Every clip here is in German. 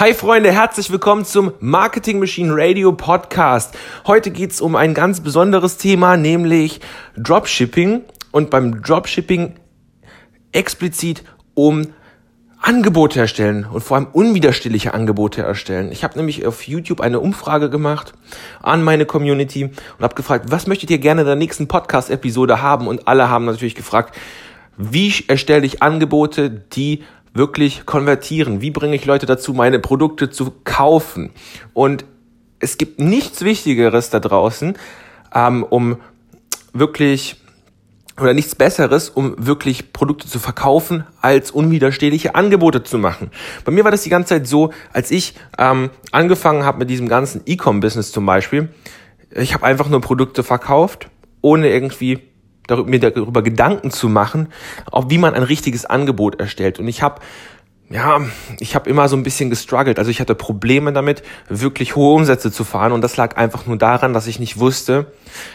Hi Freunde, herzlich willkommen zum Marketing Machine Radio Podcast. Heute geht's um ein ganz besonderes Thema, nämlich Dropshipping und beim Dropshipping explizit um Angebote erstellen und vor allem unwiderstehliche Angebote erstellen. Ich habe nämlich auf YouTube eine Umfrage gemacht an meine Community und habe gefragt, was möchtet ihr gerne in der nächsten Podcast-Episode haben? Und alle haben natürlich gefragt, wie erstelle ich Angebote, die wirklich konvertieren? Wie bringe ich Leute dazu, meine Produkte zu kaufen? Und es gibt nichts Wichtigeres da draußen, ähm, um wirklich oder nichts Besseres, um wirklich Produkte zu verkaufen, als unwiderstehliche Angebote zu machen. Bei mir war das die ganze Zeit so, als ich ähm, angefangen habe mit diesem ganzen E-Com-Business zum Beispiel. Ich habe einfach nur Produkte verkauft, ohne irgendwie mir darüber Gedanken zu machen, auch wie man ein richtiges Angebot erstellt. Und ich habe ja, ich habe immer so ein bisschen gestruggelt. Also ich hatte Probleme damit, wirklich hohe Umsätze zu fahren. Und das lag einfach nur daran, dass ich nicht wusste,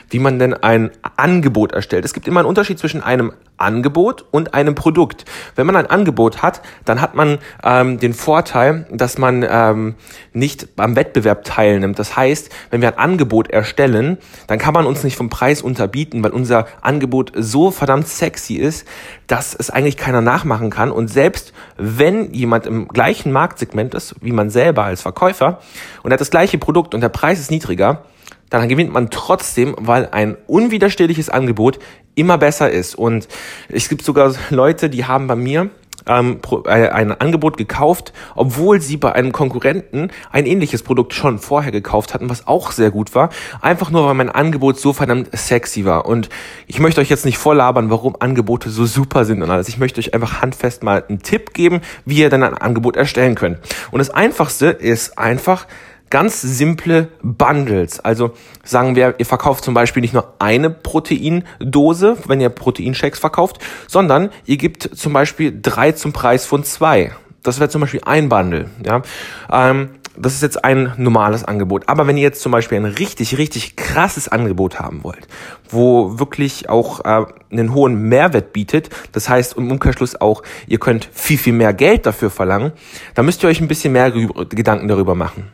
wie man denn ein Angebot erstellt. Es gibt immer einen Unterschied zwischen einem Angebot und einem Produkt. Wenn man ein Angebot hat, dann hat man ähm, den Vorteil, dass man ähm, nicht am Wettbewerb teilnimmt. Das heißt, wenn wir ein Angebot erstellen, dann kann man uns nicht vom Preis unterbieten, weil unser Angebot so verdammt sexy ist, dass es eigentlich keiner nachmachen kann. Und selbst wenn jemand im gleichen Marktsegment ist, wie man selber als Verkäufer, und hat das gleiche Produkt und der Preis ist niedriger, dann gewinnt man trotzdem, weil ein unwiderstehliches Angebot immer besser ist. Und es gibt sogar Leute, die haben bei mir ähm, äh, ein Angebot gekauft, obwohl sie bei einem Konkurrenten ein ähnliches Produkt schon vorher gekauft hatten, was auch sehr gut war. Einfach nur, weil mein Angebot so verdammt sexy war. Und ich möchte euch jetzt nicht vorlabern, warum Angebote so super sind und alles. Ich möchte euch einfach handfest mal einen Tipp geben, wie ihr dann ein Angebot erstellen könnt. Und das Einfachste ist einfach, ganz simple Bundles. Also sagen wir, ihr verkauft zum Beispiel nicht nur eine Proteindose, wenn ihr Proteinshakes verkauft, sondern ihr gebt zum Beispiel drei zum Preis von zwei. Das wäre zum Beispiel ein Bundle. Ja? Ähm, das ist jetzt ein normales Angebot. Aber wenn ihr jetzt zum Beispiel ein richtig, richtig krasses Angebot haben wollt, wo wirklich auch äh, einen hohen Mehrwert bietet, das heißt im Umkehrschluss auch, ihr könnt viel, viel mehr Geld dafür verlangen, dann müsst ihr euch ein bisschen mehr Gedanken darüber machen.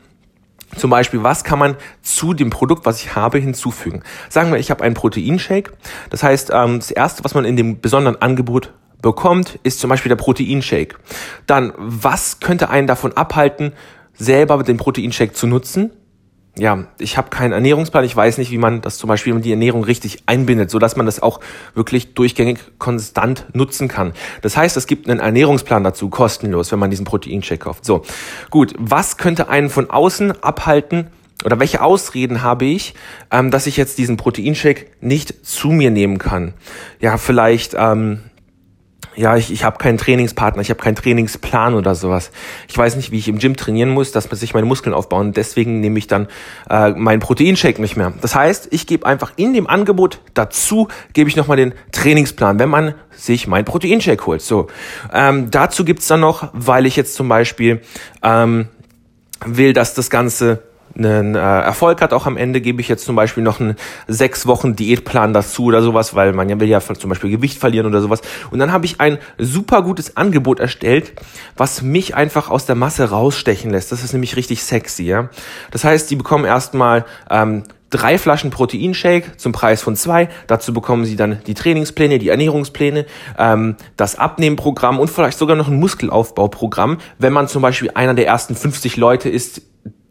Zum Beispiel, was kann man zu dem Produkt, was ich habe, hinzufügen? Sagen wir, ich habe einen Proteinshake. Das heißt, ähm, das erste, was man in dem besonderen Angebot bekommt, ist zum Beispiel der Proteinshake. Dann, was könnte einen davon abhalten, selber den Proteinshake zu nutzen? Ja, ich habe keinen Ernährungsplan, ich weiß nicht, wie man das zum Beispiel die Ernährung richtig einbindet, so dass man das auch wirklich durchgängig konstant nutzen kann. Das heißt, es gibt einen Ernährungsplan dazu, kostenlos, wenn man diesen Proteincheck kauft. So, gut, was könnte einen von außen abhalten, oder welche Ausreden habe ich, ähm, dass ich jetzt diesen Proteinshake nicht zu mir nehmen kann? Ja, vielleicht ähm, ja, ich, ich habe keinen Trainingspartner, ich habe keinen Trainingsplan oder sowas. Ich weiß nicht, wie ich im Gym trainieren muss, dass man sich meine Muskeln aufbauen. Deswegen nehme ich dann äh, meinen Proteinshake nicht mehr. Das heißt, ich gebe einfach in dem Angebot dazu, gebe ich nochmal den Trainingsplan, wenn man sich mein Proteinshake holt. So, ähm, dazu gibt's dann noch, weil ich jetzt zum Beispiel ähm, will, dass das Ganze einen äh, Erfolg hat auch am Ende, gebe ich jetzt zum Beispiel noch einen sechs Wochen Diätplan dazu oder sowas, weil man ja will ja zum Beispiel Gewicht verlieren oder sowas. Und dann habe ich ein super gutes Angebot erstellt, was mich einfach aus der Masse rausstechen lässt. Das ist nämlich richtig sexy, ja. Das heißt, die bekommen erstmal ähm, drei Flaschen Proteinshake zum Preis von zwei. Dazu bekommen sie dann die Trainingspläne, die Ernährungspläne, ähm, das Abnehmprogramm und vielleicht sogar noch ein Muskelaufbauprogramm, wenn man zum Beispiel einer der ersten 50 Leute ist,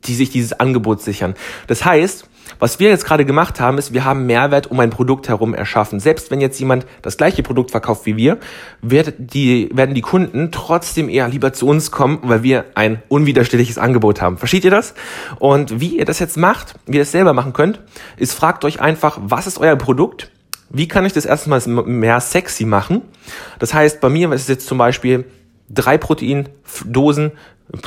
die sich dieses Angebot sichern. Das heißt, was wir jetzt gerade gemacht haben, ist, wir haben Mehrwert um ein Produkt herum erschaffen. Selbst wenn jetzt jemand das gleiche Produkt verkauft wie wir, wird die, werden die Kunden trotzdem eher lieber zu uns kommen, weil wir ein unwiderstehliches Angebot haben. Versteht ihr das? Und wie ihr das jetzt macht, wie ihr das selber machen könnt, ist fragt euch einfach, was ist euer Produkt? Wie kann ich das erstmal mehr sexy machen? Das heißt, bei mir ist es jetzt zum Beispiel drei Proteindosen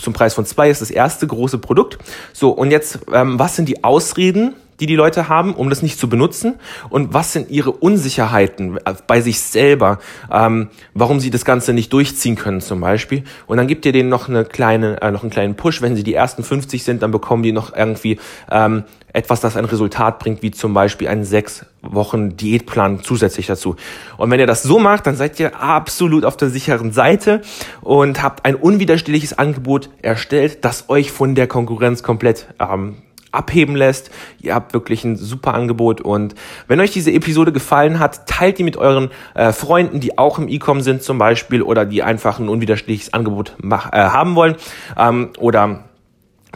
zum Preis von zwei ist das erste große Produkt. So, und jetzt, ähm, was sind die Ausreden, die die Leute haben, um das nicht zu benutzen? Und was sind ihre Unsicherheiten bei sich selber, ähm, warum sie das Ganze nicht durchziehen können zum Beispiel? Und dann gibt ihr denen noch eine kleine, äh, noch einen kleinen Push. Wenn sie die ersten 50 sind, dann bekommen die noch irgendwie ähm, etwas, das ein Resultat bringt, wie zum Beispiel einen sechs Wochen Diätplan zusätzlich dazu. Und wenn ihr das so macht, dann seid ihr absolut auf der sicheren Seite und habt ein unwiderstehliches Angebot erstellt, das euch von der Konkurrenz komplett ähm, abheben lässt. Ihr habt wirklich ein super Angebot und wenn euch diese Episode gefallen hat, teilt die mit euren äh, Freunden, die auch im E-Com sind zum Beispiel oder die einfach ein unwiderstehliches Angebot mach, äh, haben wollen ähm, oder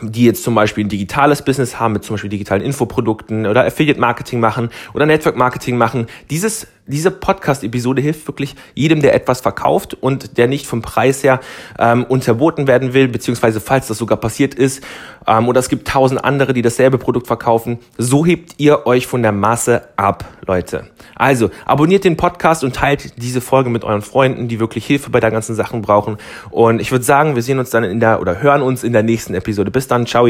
die jetzt zum Beispiel ein digitales Business haben, mit zum Beispiel digitalen Infoprodukten oder Affiliate Marketing machen oder Network Marketing machen. Dieses diese Podcast-Episode hilft wirklich jedem, der etwas verkauft und der nicht vom Preis her ähm, unterboten werden will, beziehungsweise falls das sogar passiert ist, ähm, oder es gibt tausend andere, die dasselbe Produkt verkaufen. So hebt ihr euch von der Masse ab, Leute. Also, abonniert den Podcast und teilt diese Folge mit euren Freunden, die wirklich Hilfe bei der ganzen Sachen brauchen. Und ich würde sagen, wir sehen uns dann in der, oder hören uns in der nächsten Episode. Bis dann, ciao.